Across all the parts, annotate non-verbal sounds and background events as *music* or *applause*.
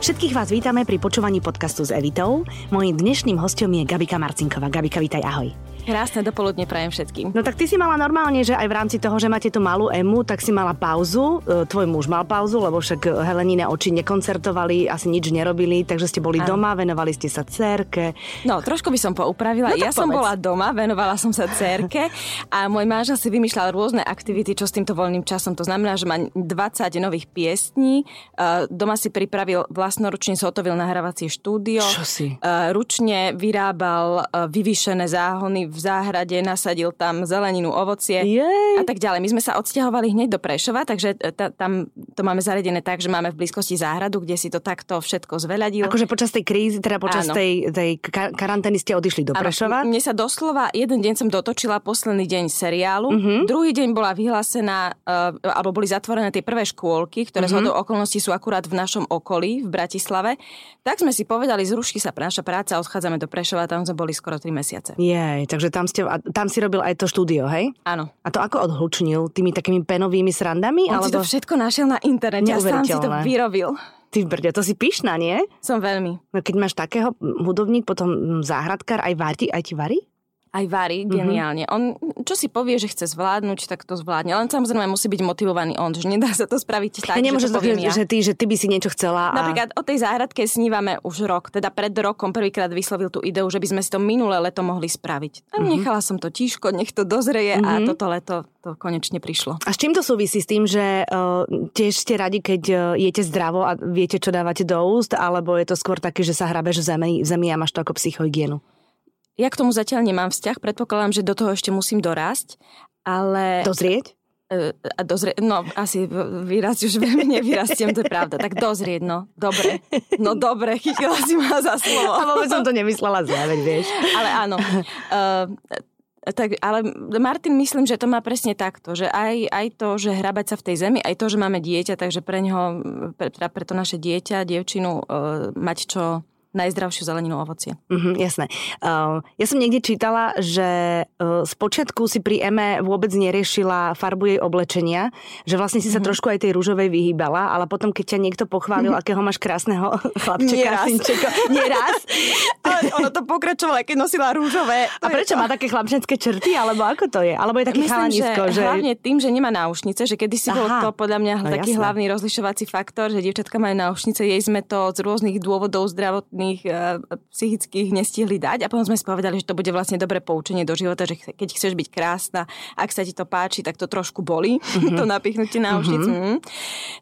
Všetkých vás vítame pri počúvaní podcastu s Evitou. Mojím dnešným hostom je Gabika Marcinková. Gabika, vítaj, ahoj. Krásne dopoludne prajem všetkým. No tak ty si mala normálne, že aj v rámci toho, že máte tú malú emu, tak si mala pauzu. E, tvoj muž mal pauzu, lebo však Helenine oči nekoncertovali, asi nič nerobili, takže ste boli ano. doma, venovali ste sa cerke. No, trošku by som poupravila. No, ja povedz. som bola doma, venovala som sa cerke a môj manžel si vymýšľal rôzne aktivity, čo s týmto voľným časom. To znamená, že má 20 nových piesní. E, doma si pripravil vlastnoručne sotovil nahrávacie štúdio. Čo si? E, ručne vyrábal vyvýšené záhony v v záhrade, nasadil tam zeleninu, ovocie Jej. a tak ďalej. My sme sa odsťahovali hneď do Prešova, takže e, ta, tam to máme zariadené tak, že máme v blízkosti záhradu, kde si to takto všetko zveľadil. Akože počas tej krízy, teda počas Áno. tej, tej karantény ste odišli do Prešova? Áno, mne sa doslova, jeden deň som dotočila posledný deň seriálu, uh-huh. druhý deň bola vyhlásená, uh, alebo boli zatvorené tie prvé škôlky, ktoré uh-huh. z okolností sú akurát v našom okolí, v Bratislave. Tak sme si povedali, zruší sa naša práca, odchádzame do Prešova, tam sme boli skoro 3 mesiace. Jej, takže že tam, ste, tam si robil aj to štúdio, hej? Áno. A to ako odhlučnil? Tými takými penovými srandami? On alebo... si to všetko našiel na internete a sám si to vyrobil. Ty brďo, to si pyšná, nie? Som veľmi. No keď máš takého hudobník, potom záhradkár, aj, varí, aj ti varí? Aj varí, mhm. geniálne. Mm-hmm. On, čo si povie, že chce zvládnuť, tak to zvládne. Len samozrejme musí byť motivovaný on, že nedá sa to spraviť tak, ja že to poviem ja. Že ty, že ty by si niečo chcela. A... Napríklad o tej záhradke snívame už rok. Teda pred rokom prvýkrát vyslovil tú ideu, že by sme si to minulé leto mohli spraviť. A mm-hmm. nechala som to tížko, nech to dozreje mm-hmm. a toto leto to konečne prišlo. A s čím to súvisí? S tým, že uh, tiež ste radi, keď uh, jete zdravo a viete, čo dávate do úst, alebo je to skôr také, že sa hrabeš v zemi, v zemi a máš to ako psychohygienu? Ja k tomu zatiaľ nemám vzťah, predpokladám, že do toho ešte musím dorásť, ale... Dozrieť? E, a dozrieť, no asi vyrásť už veľmi nevyrastiem, to je pravda. Tak dozrieť, no, dobre. No dobre, chytila si ma za slovo. A vôbec som to nemyslela zle, vieš. Ale áno. Uh, tak, ale Martin myslím, že to má presne takto, že aj, aj to, že hrabať sa v tej zemi, aj to, že máme dieťa, takže pre neho, pre, teda pre to naše dieťa, dievčinu, uh, mať čo najzdravšiu zeleninu ovocie. Mm-hmm, jasné. Uh, ja som niekde čítala, že uh, spočiatku si pri Eme vôbec neriešila farbu jej oblečenia, že vlastne si sa mm-hmm. trošku aj tej rúžovej vyhýbala, ale potom, keď ťa niekto pochválil, mm-hmm. akého máš krásneho *laughs* chlapčeka, synčeka, nieraz. *laughs* ale ono to pokračovalo, keď nosila rúžové. A prečo má také chlapčenské črty, alebo ako to je? Alebo je taký Myslím, chalanisko, že, že... hlavne tým, že nemá náušnice, že kedy si bol to podľa mňa no, taký jasné. hlavný rozlišovací faktor, že dievčatka majú náušnice, jej sme to z rôznych dôvodov zdravotných rôznych uh, psychických nestihli dať a potom sme si povedali, že to bude vlastne dobré poučenie do života, že keď chceš byť krásna, ak sa ti to páči, tak to trošku boli, mm-hmm. *laughs* to napichnutie na Mm-hmm.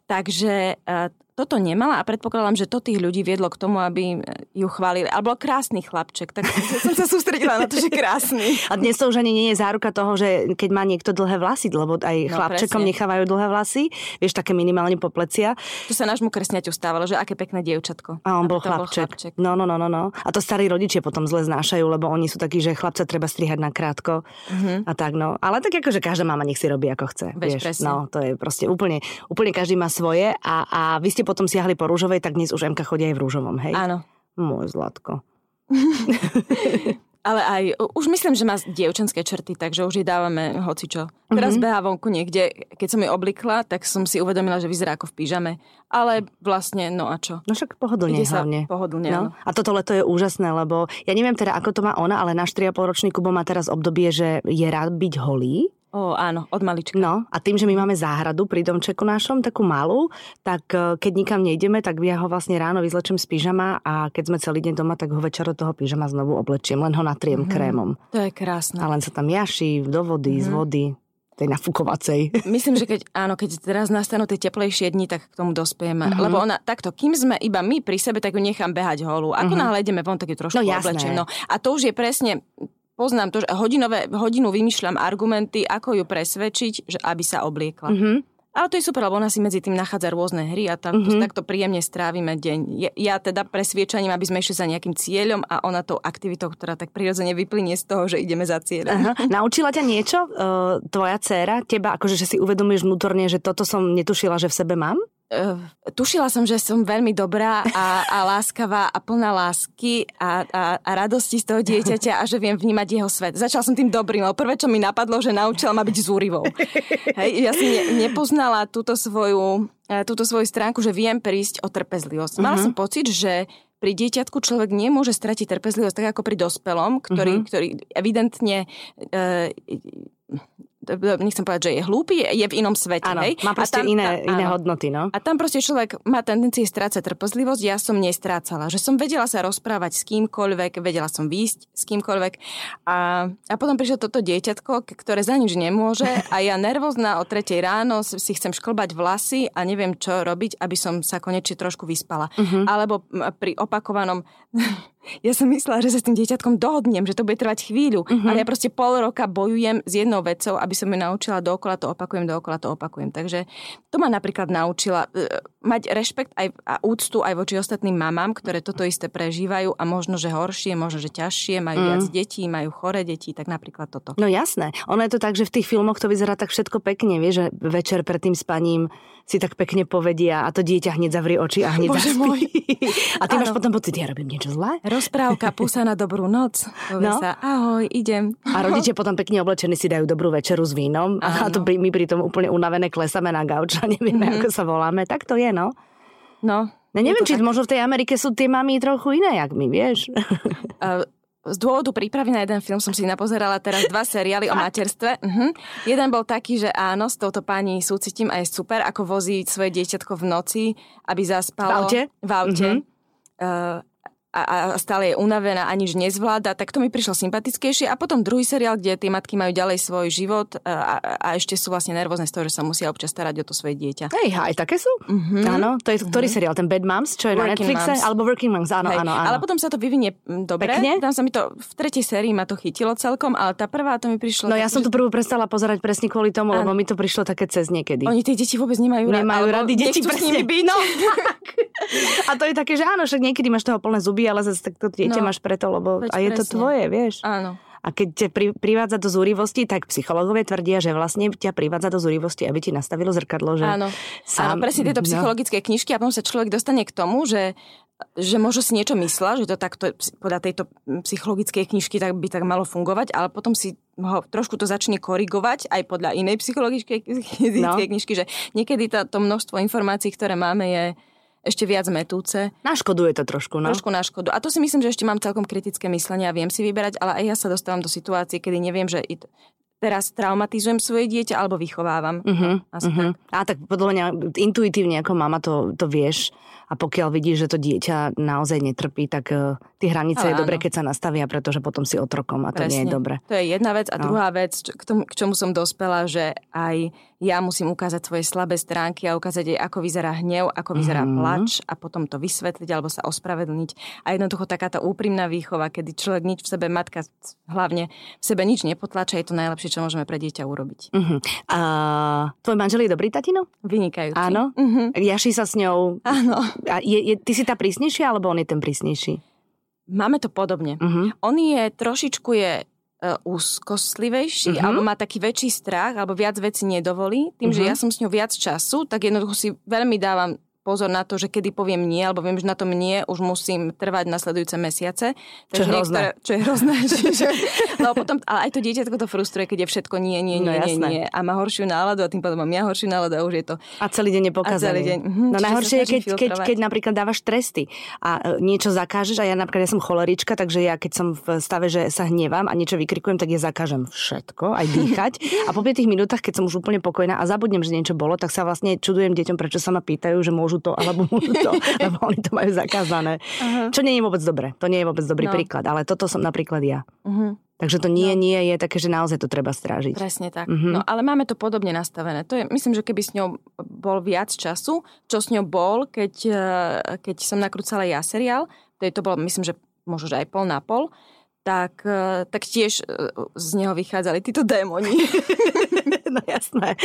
Takže uh, toto nemala a predpokladám, že to tých ľudí viedlo k tomu, aby ju chválili. Alebo krásny chlapček, tak *laughs* som sa sústredila na to, že krásny. A dnes to už ani nie je záruka toho, že keď má niekto dlhé vlasy, lebo aj no, chlapčekom presne. nechávajú dlhé vlasy, vieš, také minimálne poplecia. Tu sa nášmu kresňaťu stávalo, že aké pekné dievčatko. A on bol chlapček. bol chlapček. No, no, no, no, no. A to starí rodičia potom zle znášajú, lebo oni sú takí, že chlapca treba strihať na krátko mm-hmm. a tak, no. Ale tak ako, že každá mama nech si robí ako chce. Veď, vieš, presne. no, to je proste úplne, úplne každý má svoje a, a vy ste potom siahli po rúžovej, tak dnes už MK chodia aj v rúžovom, hej? Áno. Môj zlatko. *laughs* Ale aj, už myslím, že má dievčenské črty, takže už jej dávame hocičo. Teraz mm-hmm. behá vonku niekde, keď som jej oblikla, tak som si uvedomila, že vyzerá ako v pyžame. Ale vlastne, no a čo? No však pohodlne Ide hlavne. Pohodlne, no. A toto leto je úžasné, lebo ja neviem teda, ako to má ona, ale náš 3,5 ročný Kubo má teraz obdobie, že je rád byť holý O, áno, od malička. No a tým, že my máme záhradu pri domčeku našom, takú malú, tak e, keď nikam nejdeme, tak ja ho vlastne ráno vyzlečím z pyžama a keď sme celý deň doma, tak ho večer do toho pyžama znovu oblečiem, len ho natriem mm-hmm. krémom. To je krásne. A len sa tam jaší do vody, mm-hmm. z mhm. vody tej nafukovacej. *laughs* Myslím, že keď, áno, keď teraz nastanú tie teplejšie dni, tak k tomu dospieme. Uh-huh. Lebo ona, takto, kým sme iba my pri sebe, tak ju nechám behať holu. Ako uh-huh. náhle ideme von, tak ju trošku no, oblečím. No, a to už je presne poznám to, že hodinové, hodinu vymýšľam argumenty, ako ju presvedčiť, že aby sa obliekla. Mm-hmm. Ale to je super, lebo ona si medzi tým nachádza rôzne hry a tam, mm-hmm. takto príjemne strávime deň. Ja, ja teda presviečaním, aby sme išli za nejakým cieľom a ona tou aktivitou, ktorá tak prirodzene vyplynie z toho, že ideme za cieľom. Aha. *laughs* Naučila ťa niečo, uh, tvoja dcéra, teba, akože že si uvedomíš vnútorne, že toto som netušila, že v sebe mám? Uh, tušila som, že som veľmi dobrá a, a láskavá a plná lásky a, a, a radosti z toho dieťaťa a že viem vnímať jeho svet. Začala som tým dobrým, ale prvé, čo mi napadlo, že naučila ma byť zúrivou. Hej, ja som ne, nepoznala túto svoju, e, túto svoju stránku, že viem prísť o trpezlivosť. Mala uh-huh. som pocit, že pri dieťatku človek nemôže stratiť trpezlivosť tak ako pri dospelom, ktorý, uh-huh. ktorý evidentne e, nechcem povedať, že je hlúpy, je v inom svete. Áno, hej? má proste tam, iné, áno. iné hodnoty. No? A tam proste človek má tendencie strácať trpezlivosť, ja som nestrácala. Že som vedela sa rozprávať s kýmkoľvek, vedela som výjsť s kýmkoľvek. A, a potom prišlo toto dieťatko, ktoré za nič nemôže *laughs* a ja nervózna o tretej ráno si chcem šklbať vlasy a neviem, čo robiť, aby som sa konečne trošku vyspala. Uh-huh. Alebo pri opakovanom *laughs* ja som myslela, že sa s tým dieťatkom dohodnem, že to bude trvať chvíľu, uh-huh. ale ja proste pol roka bojujem s jednou vecou, aby som ju naučila dookola, to opakujem, dookola, to opakujem. Takže to ma napríklad naučila uh, mať rešpekt aj, a úctu aj voči ostatným mamám, ktoré toto isté prežívajú a možno, že horšie, možno, že ťažšie, majú uh-huh. viac detí, majú chore deti, tak napríklad toto. No jasné. Ono je to tak, že v tých filmoch to vyzerá tak všetko pekne, vieš, že večer pred tým spaním si tak pekne povedia a to dieťa hneď zavrie oči a hneď Bože zaspí. Môj. *laughs* A ty ano. máš potom pocit, ja robím niečo zlé? Rozprávka, pusa na dobrú noc. Povie no. sa, ahoj, idem. A rodičia potom pekne oblečení si dajú dobrú večeru s vínom a to my pri tom úplne unavené klesame na gauč a nevieme, mm-hmm. ako sa voláme. Tak to je, no. No. No neviem, či tak... možno v tej Amerike sú tie mami trochu iné, jak my, vieš. Uh, *laughs* z dôvodu prípravy na jeden film som si napozerala teraz dva seriály o materstve. Uh-huh. Jeden bol taký, že áno, s touto pani súcitím a je super, ako vozí svoje dieťatko v noci, aby zaspalo. V aute? V aute. Uh-huh. Uh, a, a stále je unavená a nič nezvláda, tak to mi prišlo sympatickejšie. A potom druhý seriál, kde tie matky majú ďalej svoj život a, a ešte sú vlastne nervózne z toho, že sa musia občas starať o to svoje dieťa. Hej, aj také sú? Uh-huh. Áno, to je uh-huh. ktorý seriál? Ten Bad Moms, čo je Working na Netflixe? Moms. Alebo Working Moms, áno, áno, áno. Ale potom sa to vyvinie dobre. Pekne? Tam sa mi to v tretej sérii ma to chytilo celkom, ale tá prvá to mi prišlo... No tak, ja som tu prvú prestala pozerať presne kvôli tomu, áno. lebo mi to prišlo také cez niekedy. Oni tie deti vôbec nemajú, nemajú rady, deti s nimi byť. No. a to je také, že áno, však niekedy máš toho plné zuby, ale zase tak to dieťa no, máš preto, lebo a je presne. to tvoje, vieš. Áno. A keď ťa pri, privádza do zúrivosti, tak psychológovia tvrdia, že vlastne ťa privádza do zúrivosti, aby ti nastavilo zrkadlo. Že Áno. Sám, Áno, presne tieto no. psychologické knižky a potom sa človek dostane k tomu, že že možno si niečo myslela, že to takto podľa tejto psychologickej knižky tak by tak malo fungovať, ale potom si ho trošku to začne korigovať aj podľa inej psychologickej no. knižky, že niekedy tá, to množstvo informácií, ktoré máme, je ešte viac metúce. Naškoduje to trošku, no. Trošku na škodu. A to si myslím, že ešte mám celkom kritické myslenie a viem si vyberať, ale aj ja sa dostávam do situácií, kedy neviem, že teraz traumatizujem svoje dieťa alebo vychovávam. Uh-huh, Asi uh-huh. Tak. A tak podľa mňa intuitívne ako mama to, to vieš a pokiaľ vidíš, že to dieťa naozaj netrpí, tak uh, tie hranice Ale je dobre, keď sa nastavia, pretože potom si otrokom a to Presne. nie je dobre. To je jedna vec. A no. druhá vec, k, tomu, k čomu som dospela, že aj ja musím ukázať svoje slabé stránky a ukázať jej, ako vyzerá hnev, ako vyzerá mm-hmm. plač a potom to vysvetliť alebo sa ospravedlniť. A jednoducho taká tá úprimná výchova, kedy človek nič v sebe, matka hlavne v sebe nič nepotlača, je to najlepšie, čo môžeme pre dieťa urobiť. Mm-hmm. A tvoj manžel je dobrý tatino? Vynikajúci. Áno? Mm-hmm. Jaší sa s ňou? Áno. A je, je, ty si tá prísnejšia, alebo on je ten prísnejší? Máme to podobne. Uh-huh. On je trošičku je uh, úzkostlivejší, uh-huh. alebo má taký väčší strach, alebo viac vecí nedovolí. Tým, uh-huh. že ja som s ňou viac času, tak jednoducho si veľmi dávam pozor na to, že kedy poviem nie, alebo viem, že na tom nie už musím trvať nasledujúce mesiace. Čo je hrozné. Čo je hrozné. *laughs* čiže, no potom, ale aj to dieťa to frustruje, keď je všetko nie, nie, nie, no, nie, nie. A má horšiu náladu a tým pádom mám ja horšiu náladu a už je to... A celý deň je pokazaný. Celý deň. Mhm, no najhoršie je, keď, keď, keď napríklad dávaš tresty a e, niečo zakážeš a ja napríklad ja som cholerička, takže ja keď som v stave, že sa hnevám a niečo vykrikujem, tak ja zakážem všetko, aj dýchať. a po 5 minútach, keď som už úplne pokojná a zabudnem, že niečo bolo, tak sa vlastne čudujem deťom, prečo sa ma pýtajú, že môžu to alebo môžu *laughs* to, lebo oni to majú zakázané. Uh-huh. Čo nie je vôbec dobre. To nie je vôbec dobrý no. príklad, ale toto som napríklad ja. Uh-huh. Takže to nie, no. nie je také, že naozaj to treba strážiť. Presne tak. Uh-huh. No ale máme to podobne nastavené. To je, myslím, že keby s ňou bol viac času, čo s ňou bol, keď, eh, keď som nakrúcala ja seriál, to, je, to bolo, myslím, že možno, že aj pol na pol, tak, e, tak tiež e, z neho vychádzali títo démoni. *laughs* no jasné.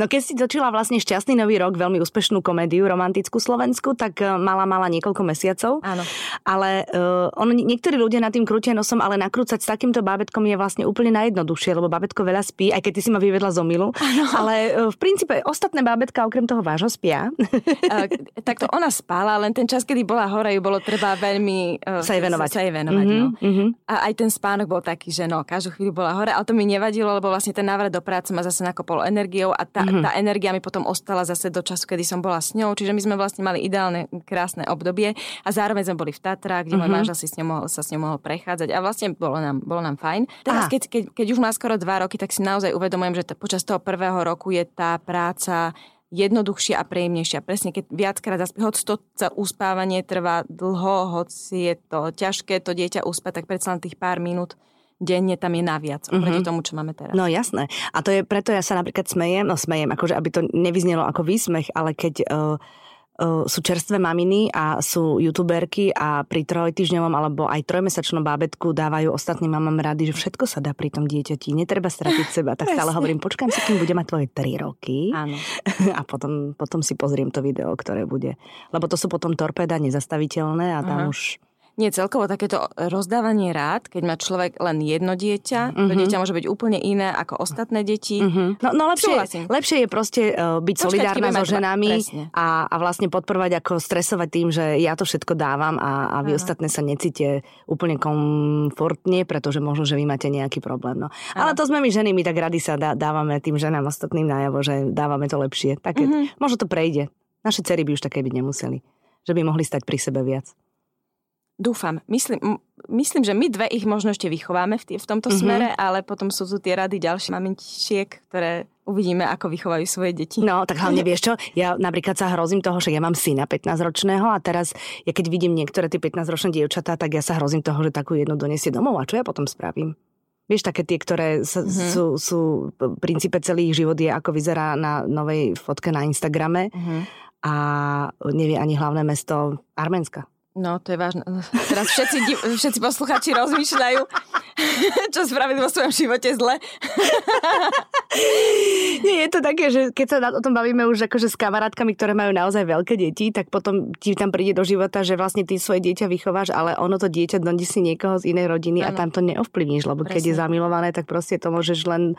No keď si točila vlastne Šťastný nový rok, veľmi úspešnú komédiu romantickú Slovensku, tak e, mala mala niekoľko mesiacov. Áno. Ale uh, on, niektorí ľudia nad tým krútia nosom, ale nakrúcať s takýmto bábetkom je vlastne úplne najjednoduchšie, lebo bábetko veľa spí, aj keď ty si ma vyvedla z omilu. Ale uh, v princípe ostatné bábetka okrem toho vášho spia. Uh, takto ona spala, len ten čas, kedy bola hore, ju bolo treba veľmi uh, sa jej venovať. Sa jej venovať mm-hmm, no. mm-hmm. A aj ten spánok bol taký, že no, každú chvíľu bola hore, ale to mi nevadilo, lebo vlastne ten návrat do práce ma zase nakopol energiou a tá, mm-hmm. tá energia mi potom ostala zase do času, kedy som bola s ňou, čiže my sme vlastne mali ideálne, krásne obdobie a zároveň sme boli v Tatrách, kde mm-hmm. môj mhm. manžel si s ňou mohol, sa s ňou mohol prechádzať a vlastne bolo nám, bolo nám fajn. Teraz, keď, keď, keď už má skoro dva roky, tak si naozaj uvedomujem, že t- počas toho prvého roku je tá práca jednoduchšia a príjemnejšia. Presne, keď viackrát zaspí, hoď to uspávanie trvá dlho, hoci je to ťažké to dieťa uspať, tak predsa len tých pár minút denne tam je naviac oproti mm-hmm. tomu, čo máme teraz. No jasné. A to je preto ja sa napríklad smejem, no smejem, akože aby to nevyznelo ako výsmech, ale keď uh, sú čerstvé maminy a sú youtuberky a pri trojtyžňovom alebo aj trojmesačnom bábetku dávajú ostatným mamám rady, že všetko sa dá pri tom dieťati, netreba stratiť seba. Tak stále hovorím, počkám si, kým bude mať tvoje 3 roky Áno. *laughs* a potom, potom si pozriem to video, ktoré bude. Lebo to sú potom torpeda nezastaviteľné a tam uh-huh. už nie, celkovo takéto rozdávanie rád, keď má človek len jedno dieťa, uh-huh. to mhm. dieťa môže byť úplne iné ako ostatné deti. Uh-huh. No, no lepšie, lepšie je proste uh, byť Počkať, solidárna so ženami a, a vlastne podporovať ako stresovať tým, že ja to všetko dávam a, a vy uh-huh. ostatné sa necíte úplne komfortne, pretože možno, že vy máte nejaký problém. No. Ale to sme my ženy, my tak rady sa dá, dávame tým ženám ostatným najavo, že dávame to lepšie. Také, uh-huh. Možno to prejde. Naše cery by už také byť nemuseli. Že by mohli stať pri sebe viac. Dúfam. Myslím, myslím, že my dve ich možno ešte vychováme v, tý, v tomto mm-hmm. smere, ale potom sú tu tie rady ďalšie maminčiek, ktoré uvidíme, ako vychovajú svoje deti. No, tak hlavne vieš čo, ja napríklad sa hrozím toho, že ja mám syna 15-ročného a teraz, ja keď vidím niektoré tie 15-ročné dievčatá, tak ja sa hrozím toho, že takú jednu donesie domov a čo ja potom spravím? Vieš, také tie, ktoré sa, mm-hmm. sú, sú v princípe celý ich život je, ako vyzerá na novej fotke na Instagrame mm-hmm. a nevie ani hlavné mesto Arménska. No, to je vážne. Teraz všetci, všetci posluchači rozmýšľajú, *laughs* čo spravili vo svojom živote zle. *laughs* Nie, je to také, že keď sa o tom bavíme už akože s kamarátkami, ktoré majú naozaj veľké deti, tak potom ti tam príde do života, že vlastne ty svoje dieťa vychováš, ale ono to dieťa si niekoho z inej rodiny ano. a tam to neovplyvníš, lebo Presne. keď je zamilované, tak proste to môžeš len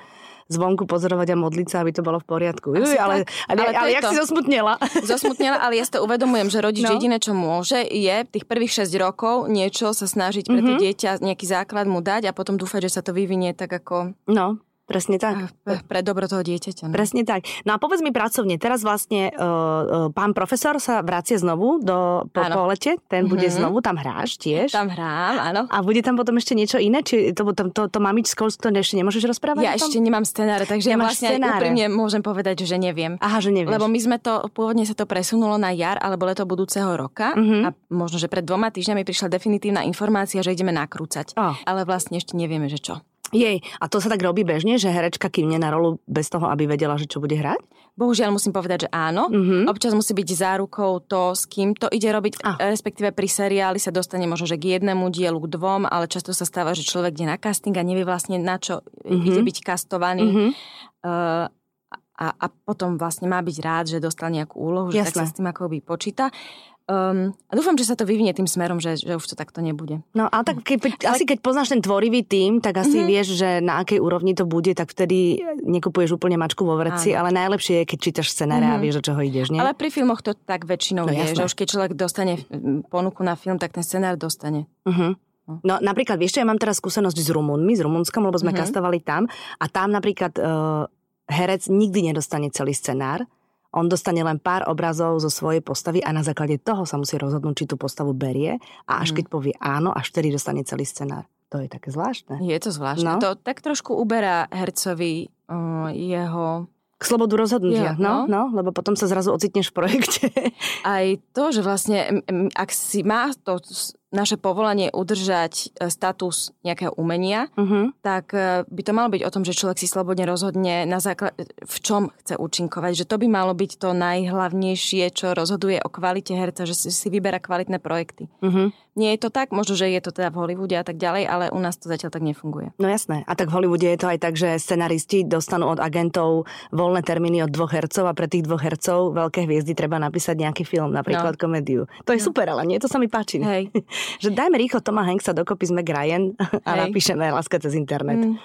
zvonku pozorovať a modliť sa, aby to bolo v poriadku. Juj, ale, ale, ale, ale jak to. si zosmutnela? *laughs* Zosmutnela, ale ja si to uvedomujem, že rodič no. jediné, čo môže, je tých prvých 6 rokov niečo sa snažiť pre to mm-hmm. dieťa, nejaký základ mu dať a potom dúfať, že sa to vyvinie tak ako... No. Presne tak. Pre dobro toho dieťaťa. No. Presne tak. No a povedz mi pracovne, teraz vlastne uh, pán profesor sa vracie znovu do, po, po lete, ten mm-hmm. bude znovu, tam hráš tiež. Tam hrám, áno. A bude tam potom ešte niečo iné? Či to, to, to, to mamičsko, to ešte nemôžeš rozprávať? Ja ešte nemám scenáre, takže Nemáš ja vlastne scenáre. úprimne môžem povedať, že neviem. Aha, že nevieš. Lebo my sme to, pôvodne sa to presunulo na jar alebo leto budúceho roka mm-hmm. a možno, že pred dvoma týždňami prišla definitívna informácia, že ideme nakrúcať. Oh. Ale vlastne ešte nevieme, že čo. Jej, a to sa tak robí bežne, že herečka kývne na rolu bez toho, aby vedela, že čo bude hrať? Bohužiaľ musím povedať, že áno. Mm-hmm. Občas musí byť zárukou to, s kým to ide robiť, ah. respektíve pri seriáli sa dostane možno, že k jednému dielu, k dvom, ale často sa stáva, že človek ide na casting a nevie vlastne na čo mm-hmm. ide byť kastovaný. Mm-hmm. Uh, a, a potom vlastne má byť rád, že dostal nejakú úlohu, že tak sa s tým ako by počíta. Um, a dúfam, že sa to vyvinie tým smerom, že, že už to takto nebude. No ale tak keď, ale... asi keď poznáš ten tvorivý tým, tak asi mm-hmm. vieš, že na akej úrovni to bude, tak vtedy nekupuješ úplne mačku vo vreci, Áno. ale najlepšie je, keď čítaš scenáre mm-hmm. a mhm. vieš, do čoho ideš, nie? Ale pri filmoch to tak väčšinou no, je, jasné. že už keď človek dostane ponuku na film, tak ten scenár dostane. Mm-hmm. No napríklad, vieš čo, ja mám teraz skúsenosť s Rumunmi, s Rumunskom, lebo sme mm-hmm. kastovali tam a tam napríklad uh, herec nikdy nedostane celý scenár, on dostane len pár obrazov zo svojej postavy a na základe toho sa musí rozhodnúť, či tú postavu berie a až mm. keď povie áno, až vtedy dostane celý scenár. To je také zvláštne. Je to zvláštne. No? To tak trošku uberá hercovi uh, jeho k slobodu rozhodnutia, ja, no, no, no, lebo potom sa zrazu ocitneš v projekte. Aj to, že vlastne, ak si má to naše povolanie udržať e, status nejakého umenia, uh-huh. tak e, by to malo byť o tom, že človek si slobodne rozhodne na základ, v čom chce účinkovať. Že to by malo byť to najhlavnejšie, čo rozhoduje o kvalite herca, že si, si vyberá kvalitné projekty. Uh-huh. Nie je to tak, možno, že je to teda v Hollywoode a tak ďalej, ale u nás to zatiaľ tak nefunguje. No jasné. A tak v Hollywoode je to aj tak, že scenaristi dostanú od agentov voľné termíny od dvoch hercov a pre tých dvoch hercov veľké hviezdy treba napísať nejaký film, napríklad no. komédiu. To je no. super, ale nie, to sa mi páči. Hej. *laughs* že dajme rýchlo Toma Hanksa dokopy sme Ryan a Hej. napíšeme Láska cez internet. Mm.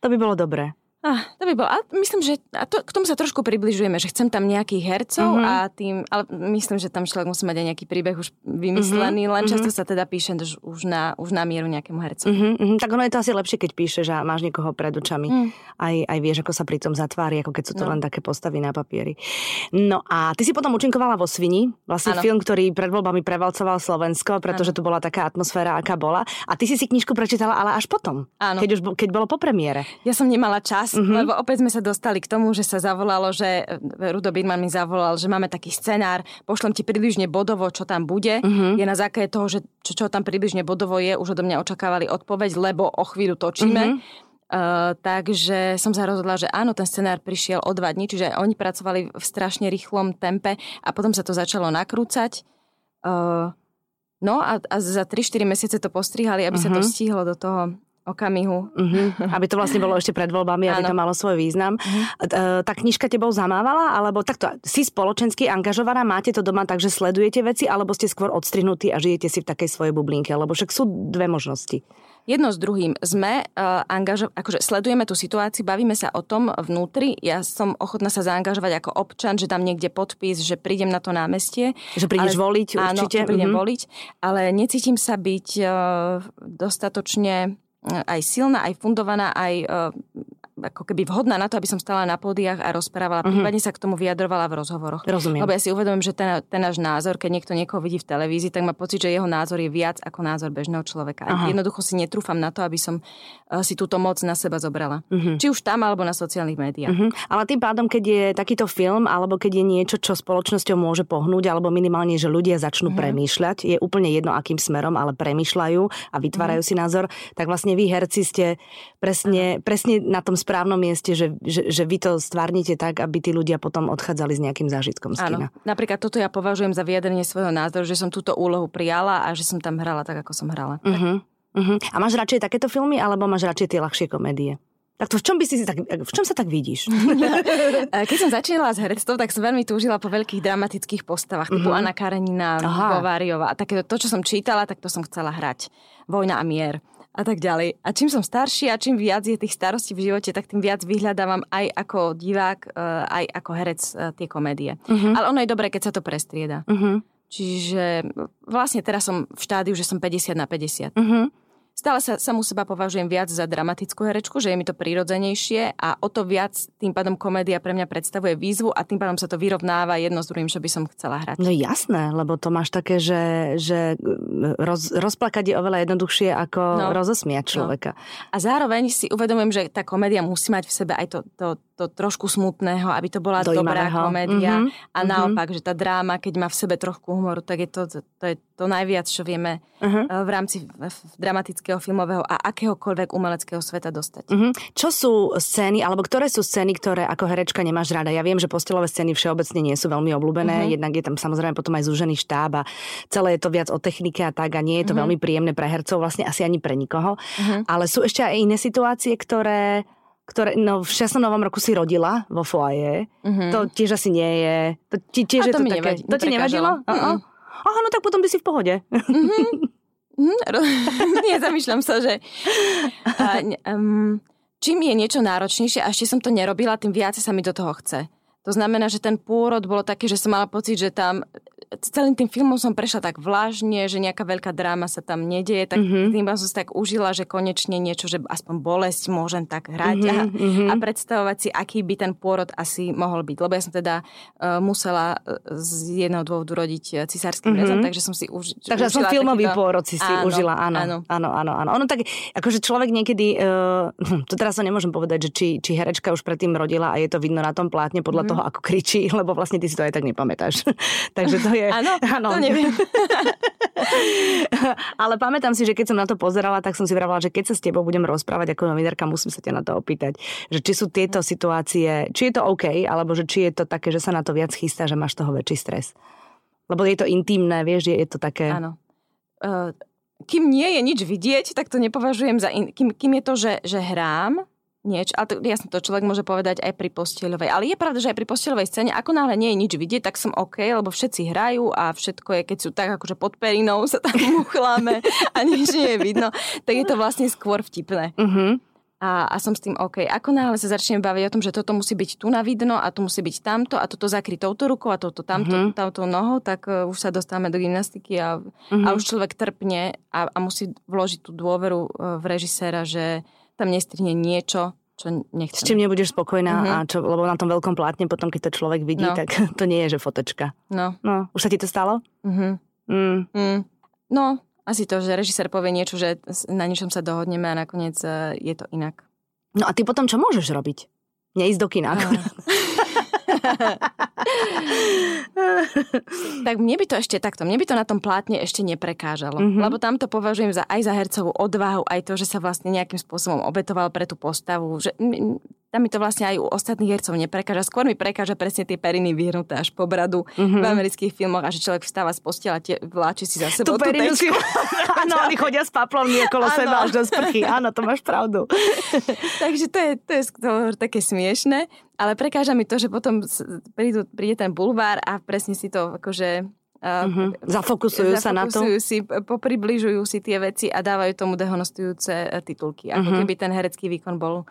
To by bolo dobré. Ah, to by bolo. A myslím, že a to, k tomu sa trošku približujeme, že chcem tam nejakých hercov mm-hmm. a tým, ale myslím, že tam človek musí mať aj nejaký príbeh už vymyslený, mm-hmm. len často mm-hmm. sa teda píše už na, už na mieru nejakému hercu. Mm-hmm. Tak ono je to asi lepšie, keď píšeš a máš niekoho pred očami. Mm. Aj, aj vieš, ako sa pri tom zatvári, ako keď sú to no. len také postavy na papieri. No a ty si potom účinkovala vo Svini, vlastne ano. film, ktorý pred voľbami prevalcoval Slovensko, pretože ano. tu bola taká atmosféra, aká bola. A ty si si knižku prečítala ale až potom, ano. keď už keď bolo po premiére. Ja som nemala čas mm-hmm. lebo opäť sme sa dostali k tomu, že sa zavolalo, že e, Rudo Bidman mi zavolal, že máme taký scenár, pošlem ti približne bodovo, čo tam bude. Uh-huh. Je na základe toho, že čo, čo tam približne bodovo je, už odo mňa očakávali odpoveď, lebo o chvíľu točíme. Uh-huh. Uh, takže som sa rozhodla, že áno, ten scenár prišiel o dva dní, čiže oni pracovali v strašne rýchlom tempe a potom sa to začalo nakrúcať. Uh, no a, a za 3-4 mesiace to postrihali, aby uh-huh. sa to stihlo do toho okamihu. Uh-huh. Aby to vlastne bolo ešte pred voľbami, aby to malo svoj význam. Uh-huh. Tá knižka tebou zamávala? Alebo takto, si spoločensky angažovaná, máte to doma tak, že sledujete veci, alebo ste skôr odstrihnutí a žijete si v takej svojej bublinke? Lebo však sú dve možnosti. Jedno s druhým. Sme uh, angažo- akože sledujeme tú situáciu, bavíme sa o tom vnútri. Ja som ochotná sa zaangažovať ako občan, že dám niekde podpis, že prídem na to námestie. Že prídeš ale, voliť určite? Áno, prídem mm-hmm. voliť, ale necítim sa byť uh, dostatočne aj silná, aj fundovaná, aj ako keby vhodná na to, aby som stala na pódiach a rozprávala, mm-hmm. prípadne sa k tomu vyjadrovala v rozhovoroch. Rozumiem. Lebo ja si uvedomím, že ten, ten náš názor, keď niekto niekoho vidí v televízii, tak má pocit, že jeho názor je viac ako názor bežného človeka. Aha. Jednoducho si netrúfam na to, aby som uh, si túto moc na seba zobrala. Mm-hmm. Či už tam, alebo na sociálnych médiách. Mm-hmm. Ale tým pádom, keď je takýto film, alebo keď je niečo, čo spoločnosťou môže pohnúť, alebo minimálne, že ľudia začnú mm-hmm. premýšľať, je úplne jedno, akým smerom, ale premýšľajú a vytvárajú mm-hmm. si názor, tak vlastne vy herci ste presne, presne na tom správnom mieste, že že, že, vy to stvárnite tak, aby tí ľudia potom odchádzali s nejakým zážitkom z kina. Áno. Napríklad toto ja považujem za vyjadrenie svojho názoru, že som túto úlohu prijala a že som tam hrala tak, ako som hrala. Uh-huh. Uh-huh. A máš radšej takéto filmy, alebo máš radšej tie ľahšie komédie? Tak to v čom by si tak, v čom sa tak vidíš? *laughs* Keď som začínala s herectvom, tak som veľmi túžila po veľkých dramatických postavách, typu uh-huh. Anna Karenina, Bováriová. A také to, čo som čítala, tak to som chcela hrať. Vojna a mier a tak ďalej. A čím som starší a čím viac je tých starostí v živote, tak tým viac vyhľadávam aj ako divák, eh, aj ako herec eh, tie komédie. Uh-huh. Ale ono je dobré, keď sa to prestrieda. Uh-huh. Čiže vlastne teraz som v štádiu, že som 50 na 50. Uh-huh. Stále sa u seba považujem viac za dramatickú herečku, že je mi to prirodzenejšie a o to viac tým pádom komédia pre mňa predstavuje výzvu a tým pádom sa to vyrovnáva jedno s druhým, čo by som chcela hrať. No jasné, lebo to máš také, že, že roz, rozplakať je oveľa jednoduchšie ako no. rozosmiať no. človeka. No. A zároveň si uvedomujem, že tá komédia musí mať v sebe aj to, to, to trošku smutného, aby to bola dobrá komédia. Mm-hmm. A mhm. naopak, mm-hmm. že tá dráma, keď má v sebe trochu humoru, tak je to, to, to je to najviac, čo vieme uh-huh. v rámci dramatického, filmového a akéhokoľvek umeleckého sveta dostať. Uh-huh. Čo sú scény, alebo ktoré sú scény, ktoré ako herečka nemáš rada? Ja viem, že postelové scény všeobecne nie sú veľmi obľúbené, uh-huh. jednak je tam samozrejme potom aj zúžený štáb a celé je to viac o technike a tak a nie je to uh-huh. veľmi príjemné pre hercov, vlastne asi ani pre nikoho. Uh-huh. Ale sú ešte aj iné situácie, ktoré ktoré, no v 6. novom roku si rodila vo foaje. Uh-huh. To tiež asi nie je. To, ti, tiež a to je to také... Nevadí, to ti nevadilo? Uh-uh. Aha, no tak potom by si v pohode. *laughs* Mm-hmm. *laughs* Nie, zamýšľam sa, že uh, um, čím je niečo náročnejšie a ešte som to nerobila, tým viac sa mi do toho chce. To znamená, že ten pôrod bolo taký, že som mala pocit, že tam celým tým filmom som prešla tak vlažne, že nejaká veľká dráma sa tam nedieje, tak mm-hmm. tým som si tak užila, že konečne niečo, že aspoň bolesť môžem tak hrať mm-hmm. a, mhm. a predstavovať si, aký by ten pôrod asi mohol byť. Lebo ja som teda uh, musela e, z jedného dôvodu rodiť e, cisárským mm-hmm. rezom, takže som si už Takže som filmový takýto... pôrod si si áno, užila, áno, áno. Áno, áno, áno. Ono tak, akože človek niekedy, uh, to teraz sa nemôžem povedať, že či, či herečka už predtým rodila a je to vidno na tom plátne podľa mm-hmm. toho, ako kričí, *laughs* lebo vlastne ty si to aj tak nepamätáš. *laughs* takže to je. Áno, *laughs* to neviem. Ale pamätám si, že keď som na to pozerala, tak som si vravela, že keď sa s tebou budem rozprávať ako novinárka, musím sa ťa na to opýtať. Že či sú tieto situácie, či je to OK, alebo že či je to také, že sa na to viac chystá, že máš toho väčší stres. Lebo je to intimné, vieš, je, je to také... Áno. Uh, kým nie je nič vidieť, tak to nepovažujem za... In... Kým, kým je to, že, že hrám, niečo, ale to, jasne to človek môže povedať aj pri postieľovej. Ale je pravda, že aj pri postieľovej scéne, ako náhle nie je nič vidieť, tak som OK, lebo všetci hrajú a všetko je, keď sú tak akože pod perinou, sa tam *laughs* muchláme a nič nie je vidno, tak je to vlastne skôr vtipné. Uh-huh. A, a som s tým OK. Ako náhle sa začnem baviť o tom, že toto musí byť tu na vidno a tu musí byť tamto a toto zakryť touto rukou a toto tamto, uh-huh. tamto nohou, tak uh, už sa dostávame do gymnastiky a, uh-huh. a už človek trpne a, a musí vložiť tú dôveru uh, v režiséra, že tam nestrihne niečo, čo nechcem. S čím nebudeš spokojná, uh-huh. a čo, lebo na tom veľkom plátne potom, keď to človek vidí, no. tak *laughs* to nie je, že fotečka. No. no. Už sa ti to stalo? Uh-huh. Mm. Mm. No, asi to, že režisér povie niečo, že na niečom sa dohodneme a nakoniec e, je to inak. No a ty potom čo môžeš robiť? Neísť do kina. *laughs* tak mne by to ešte takto, mne by to na tom plátne ešte neprekážalo. Mm-hmm. Lebo tam to považujem za, aj za hercovú odvahu, aj to, že sa vlastne nejakým spôsobom obetoval pre tú postavu. Že, tam mi to vlastne aj u ostatných hercov neprekáža. Skôr mi prekáža presne tie periny vyhnuté až po bradu mm-hmm. v amerických filmoch a že človek vstáva z postela, tie vláči si za sebou tú, perinu. Si... *laughs* Áno, oni chodia s paplom okolo seba až do sprchy. Áno, to máš pravdu. *laughs* Takže to je, to je skôr také smiešne. Ale prekáža mi to, že potom prídu, príde ten bulvár a presne si to akože Uh, zafokusujú, zafokusujú sa na to. si, popribližujú si tie veci a dávajú tomu dehonostujúce e, titulky. Ako uh-huh. keby ten herecký výkon bol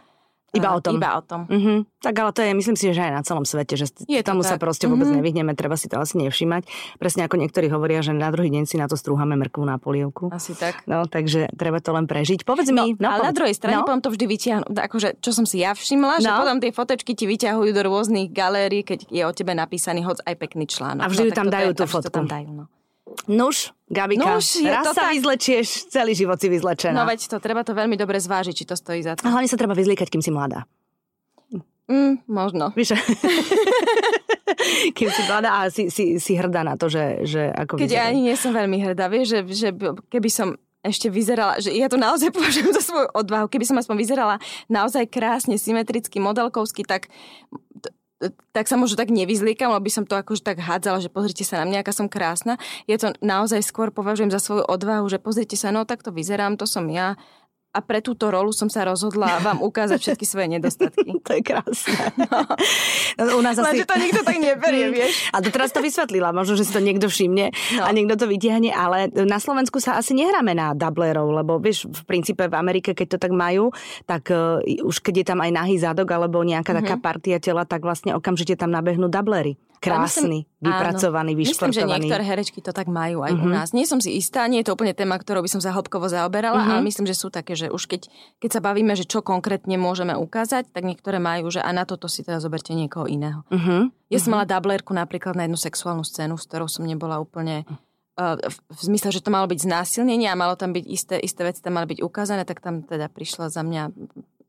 iba o tom. Iba o tom. Uh-huh. Tak ale to je, myslím si, že aj na celom svete, že je tomu tak. sa proste vôbec uh-huh. nevyhneme, treba si to asi nevšimať. Presne ako niektorí hovoria, že na druhý deň si na to strúhame mrkvu na polievku. Asi tak. No, takže treba to len prežiť. Povedz no, mi. No, ale povedz. na druhej strane no? potom to vždy vyťahnú. Akože, čo som si ja všimla, no? že potom tie fotečky ti vyťahujú do rôznych galérií, keď je o tebe napísaný hoď aj pekný článok. A vždy no, tam dajú tú fotku. tam dajú, no. Nuž, Gabika, Nuž, je raz to sa tak... vyzlečieš, celý život si vyzlečená. No veď to, treba to veľmi dobre zvážiť, či to stojí za to. A hlavne sa treba vyzliekať, kým si mladá. Mm, možno. Víš, *laughs* kým si mladá a si, si, si hrdá na to, že, že ako Keď ja ani nie som veľmi hrdá, vieš, že, že keby som ešte vyzerala, že ja to naozaj *laughs* považujem za svoju odvahu, keby som aspoň vyzerala naozaj krásne, symetricky, modelkovsky, tak tak sa možno tak nevyzliekam, lebo by som to akože tak hádzala, že pozrite sa na mňa, aká som krásna. Je to naozaj skôr považujem za svoju odvahu, že pozrite sa, no tak to vyzerám, to som ja a pre túto rolu som sa rozhodla vám ukázať všetky svoje nedostatky. *laughs* to je krásne. No. U nás asi... To nikto tak neberie, vieš. A to teraz to vysvetlila, možno, že si to niekto všimne no. a niekto to vytiahne, ale na Slovensku sa asi nehráme na dublerov, lebo vieš, v princípe v Amerike, keď to tak majú, tak uh, už keď je tam aj nahý zadok alebo nejaká mm-hmm. taká partia tela, tak vlastne okamžite tam nabehnú dublery krásny, myslím, vypracovaný, áno, vyšportovaný. Myslím, že niektoré herečky to tak majú aj uh-huh. u mhm. nás. Nie som si istá, nie je to úplne téma, ktorou by som sa hĺbkovo zaoberala, uh-huh. ale myslím, že sú také, že už keď, keď sa bavíme, že čo konkrétne môžeme ukázať, tak niektoré majú, že a na toto si teda zoberte niekoho iného. Uh-huh. Ja som mala dublerku napríklad na jednu sexuálnu scénu, s ktorou som nebola úplne uh, v, v zmysle, že to malo byť znásilnenie a malo tam byť isté, isté veci tam mali byť ukázané, tak tam teda prišla za mňa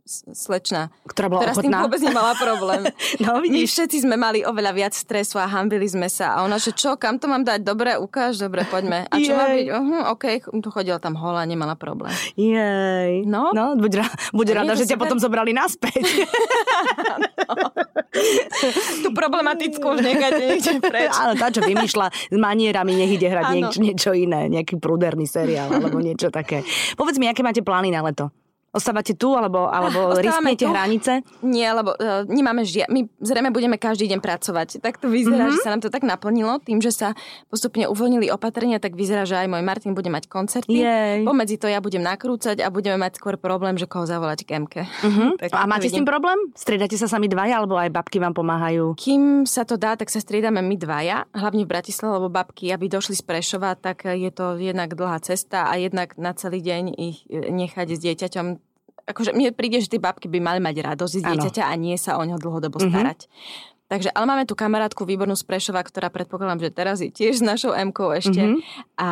slečna, ktorá, bola ktorá ochotná. s tým vôbec nemala problém. *laughs* no, My všetci sme mali oveľa viac stresu a hambili sme sa. A ona, že čo, kam to mám dať? Dobre, ukáž, dobre, poďme. A čo Jej. má byť? Uh-huh, OK, tu chodila tam hola, nemala problém. Jej. No, no buď, ra, buď rada, že ťa potom zobrali naspäť. *laughs* no. Tú problematickú už nechajte *laughs* niekde preč. Áno, tá, čo vymýšľa s manierami, nech ide hrať niečo, niečo iné, nejaký prúderný seriál alebo niečo také. Povedz mi, aké máte plány na leto? Ostávate tu, alebo, alebo risknete hranice? Nie, lebo uh, nemáme žia... My zrejme budeme každý deň pracovať. Tak to vyzerá, mm-hmm. že sa nám to tak naplnilo. Tým, že sa postupne uvoľnili opatrenia, tak vyzerá, že aj môj Martin bude mať koncerty. Jej. Pomedzi to ja budem nakrúcať a budeme mať skôr problém, že koho zavolať k MK. Mm-hmm. *laughs* tak a máte s tým problém? Striedate sa sami dvaja, alebo aj babky vám pomáhajú? Kým sa to dá, tak sa striedame my dvaja, hlavne v Bratislave, lebo babky, aby došli z Prešova, tak je to jednak dlhá cesta a jednak na celý deň ich nechať s dieťaťom akože mne príde, že tie babky by mali mať radosť z dieťaťa a nie sa o neho dlhodobo mm-hmm. starať. Takže, ale máme tu kamarátku výbornú z Prešova, ktorá predpokladám, že teraz je tiež s našou m ešte. Mm-hmm. A,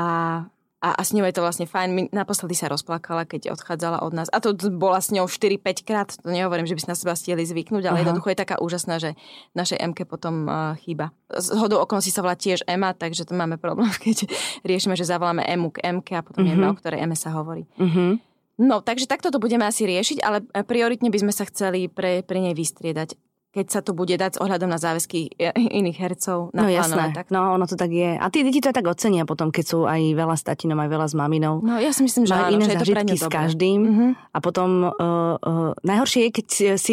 a a, s ňou je to vlastne fajn. My, naposledy sa rozplakala, keď odchádzala od nás. A to bola s ňou 4-5 krát. To nehovorím, že by si na seba stihli zvyknúť, ale Aha. jednoducho je taká úžasná, že našej MK potom uh, chýba. Z hodou okolností sa volá tiež Ema, takže to máme problém, *laughs* keď riešime, že zavoláme Emu k MK a potom uh-huh. Ema, o ktorej Eme sa hovorí. Uh-huh. No, takže takto to budeme asi riešiť, ale prioritne by sme sa chceli pre, pre nej vystriedať keď sa to bude dať s ohľadom na záväzky iných hercov na No jasné, tak. no ono to tak je. A tí deti to aj tak ocenia potom, keď sú aj veľa s tatinom, aj veľa s maminou. No ja si myslím, že áno, iné že zážitky s každým. Uh-huh. A potom uh, uh, najhoršie je, keď si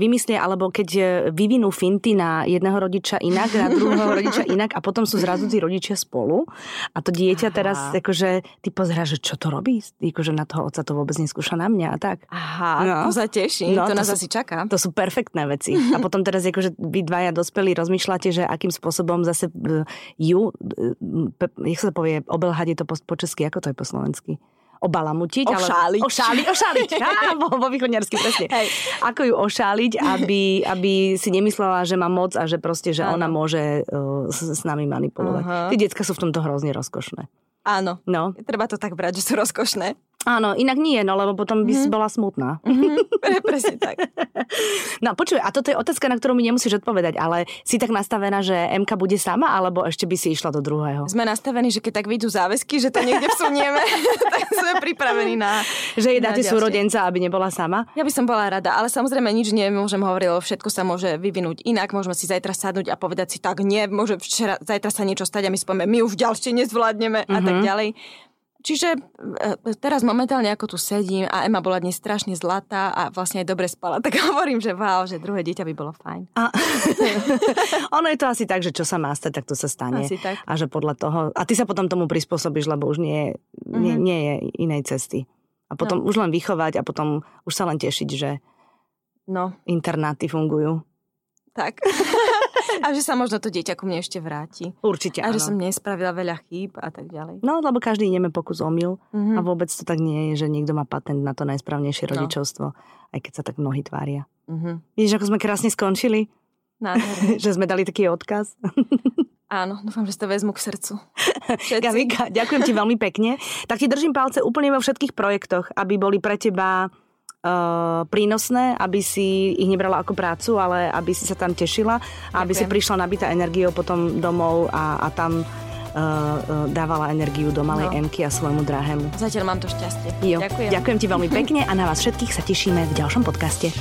vymyslia, alebo keď e, vyvinú finty na jedného rodiča inak, na druhého rodiča inak a potom sú zrazu tí rodičia spolu. A to dieťa Aha. teraz, akože, ty pozerá, že čo to robí? Akože na toho otca to vôbec neskúša na mňa a tak. Aha, no. to sa teší, no, to, to nás sú, asi čaká. To sú perfektné veci. A potom teraz akože vy dvaja dospelí rozmýšľate, že akým spôsobom zase e, ju, e, jak sa to povie, obelhať je to po, po česky, ako to je po slovensky? obalamutiť. Ošáliť. Ale, ošáliť, ošáliť. *laughs* Á, vo, vo východňarsky, presne. Hej. Ako ju ošáliť, aby, aby si nemyslela, že má moc a že proste, že Áno. ona môže uh, s, s nami manipulovať. Uh-huh. Tí decka sú v tomto hrozne rozkošné. Áno. No. Treba to tak brať, že sú rozkošné. Áno, inak nie, no lebo potom by mm-hmm. si bola smutná. Mm-hmm. *laughs* Presne tak. *laughs* No počuj, a toto je otázka, na ktorú mi nemusíš odpovedať, ale si tak nastavená, že MK bude sama, alebo ešte by si išla do druhého? Sme nastavení, že keď tak vyjdú záväzky, že to niekde vsunieme, *laughs* tak sme pripravení na Že jej dáte súrodenca, aby nebola sama? Ja by som bola rada, ale samozrejme nič nemôžem hovoriť, lebo všetko sa môže vyvinúť inak. Môžeme si zajtra sadnúť a povedať si tak, nie, môže včera, zajtra sa niečo stať a my spome, my už ďalšie nezvládneme mm-hmm. a tak mhm. ďalej. Čiže e, teraz momentálne ako tu sedím a Ema bola dnes strašne zlatá a vlastne aj dobre spala, tak *laughs* hovorím, že wow, že druhé dieťa by bolo fajn. A, *laughs* ono je to asi tak, že čo sa má stať, tak to sa stane. Asi tak. A že podľa toho, a ty sa potom tomu prispôsobíš, lebo už nie, mm-hmm. nie, nie je inej cesty. A potom no. už len vychovať a potom už sa len tešiť, že no. internáty fungujú. Tak. *laughs* A že sa možno to dieťa ku mne ešte vráti. Určite, A áno. že som nespravila veľa chýb a tak ďalej. No, lebo každý ideme pokus omyl mm-hmm. a vôbec to tak nie je, že niekto má patent na to najsprávnejšie no. rodičovstvo, aj keď sa tak mnohí tvária. Mm-hmm. Vidíš, ako sme krásne skončili? *laughs* že sme dali taký odkaz. *laughs* Áno, dúfam, že si to vezmu k srdcu. Gavika, ďakujem ti veľmi pekne. Tak ti držím palce úplne vo všetkých projektoch, aby boli pre teba uh, prínosné, aby si ich nebrala ako prácu, ale aby si sa tam tešila a aby si prišla nabitá energiou potom domov a, a tam uh, uh, dávala energiu do malej no. Emky a svojmu drahému. Zatiaľ mám to šťastie. Jo. Ďakujem. Ďakujem ti veľmi pekne a na vás všetkých sa tešíme v ďalšom podcaste.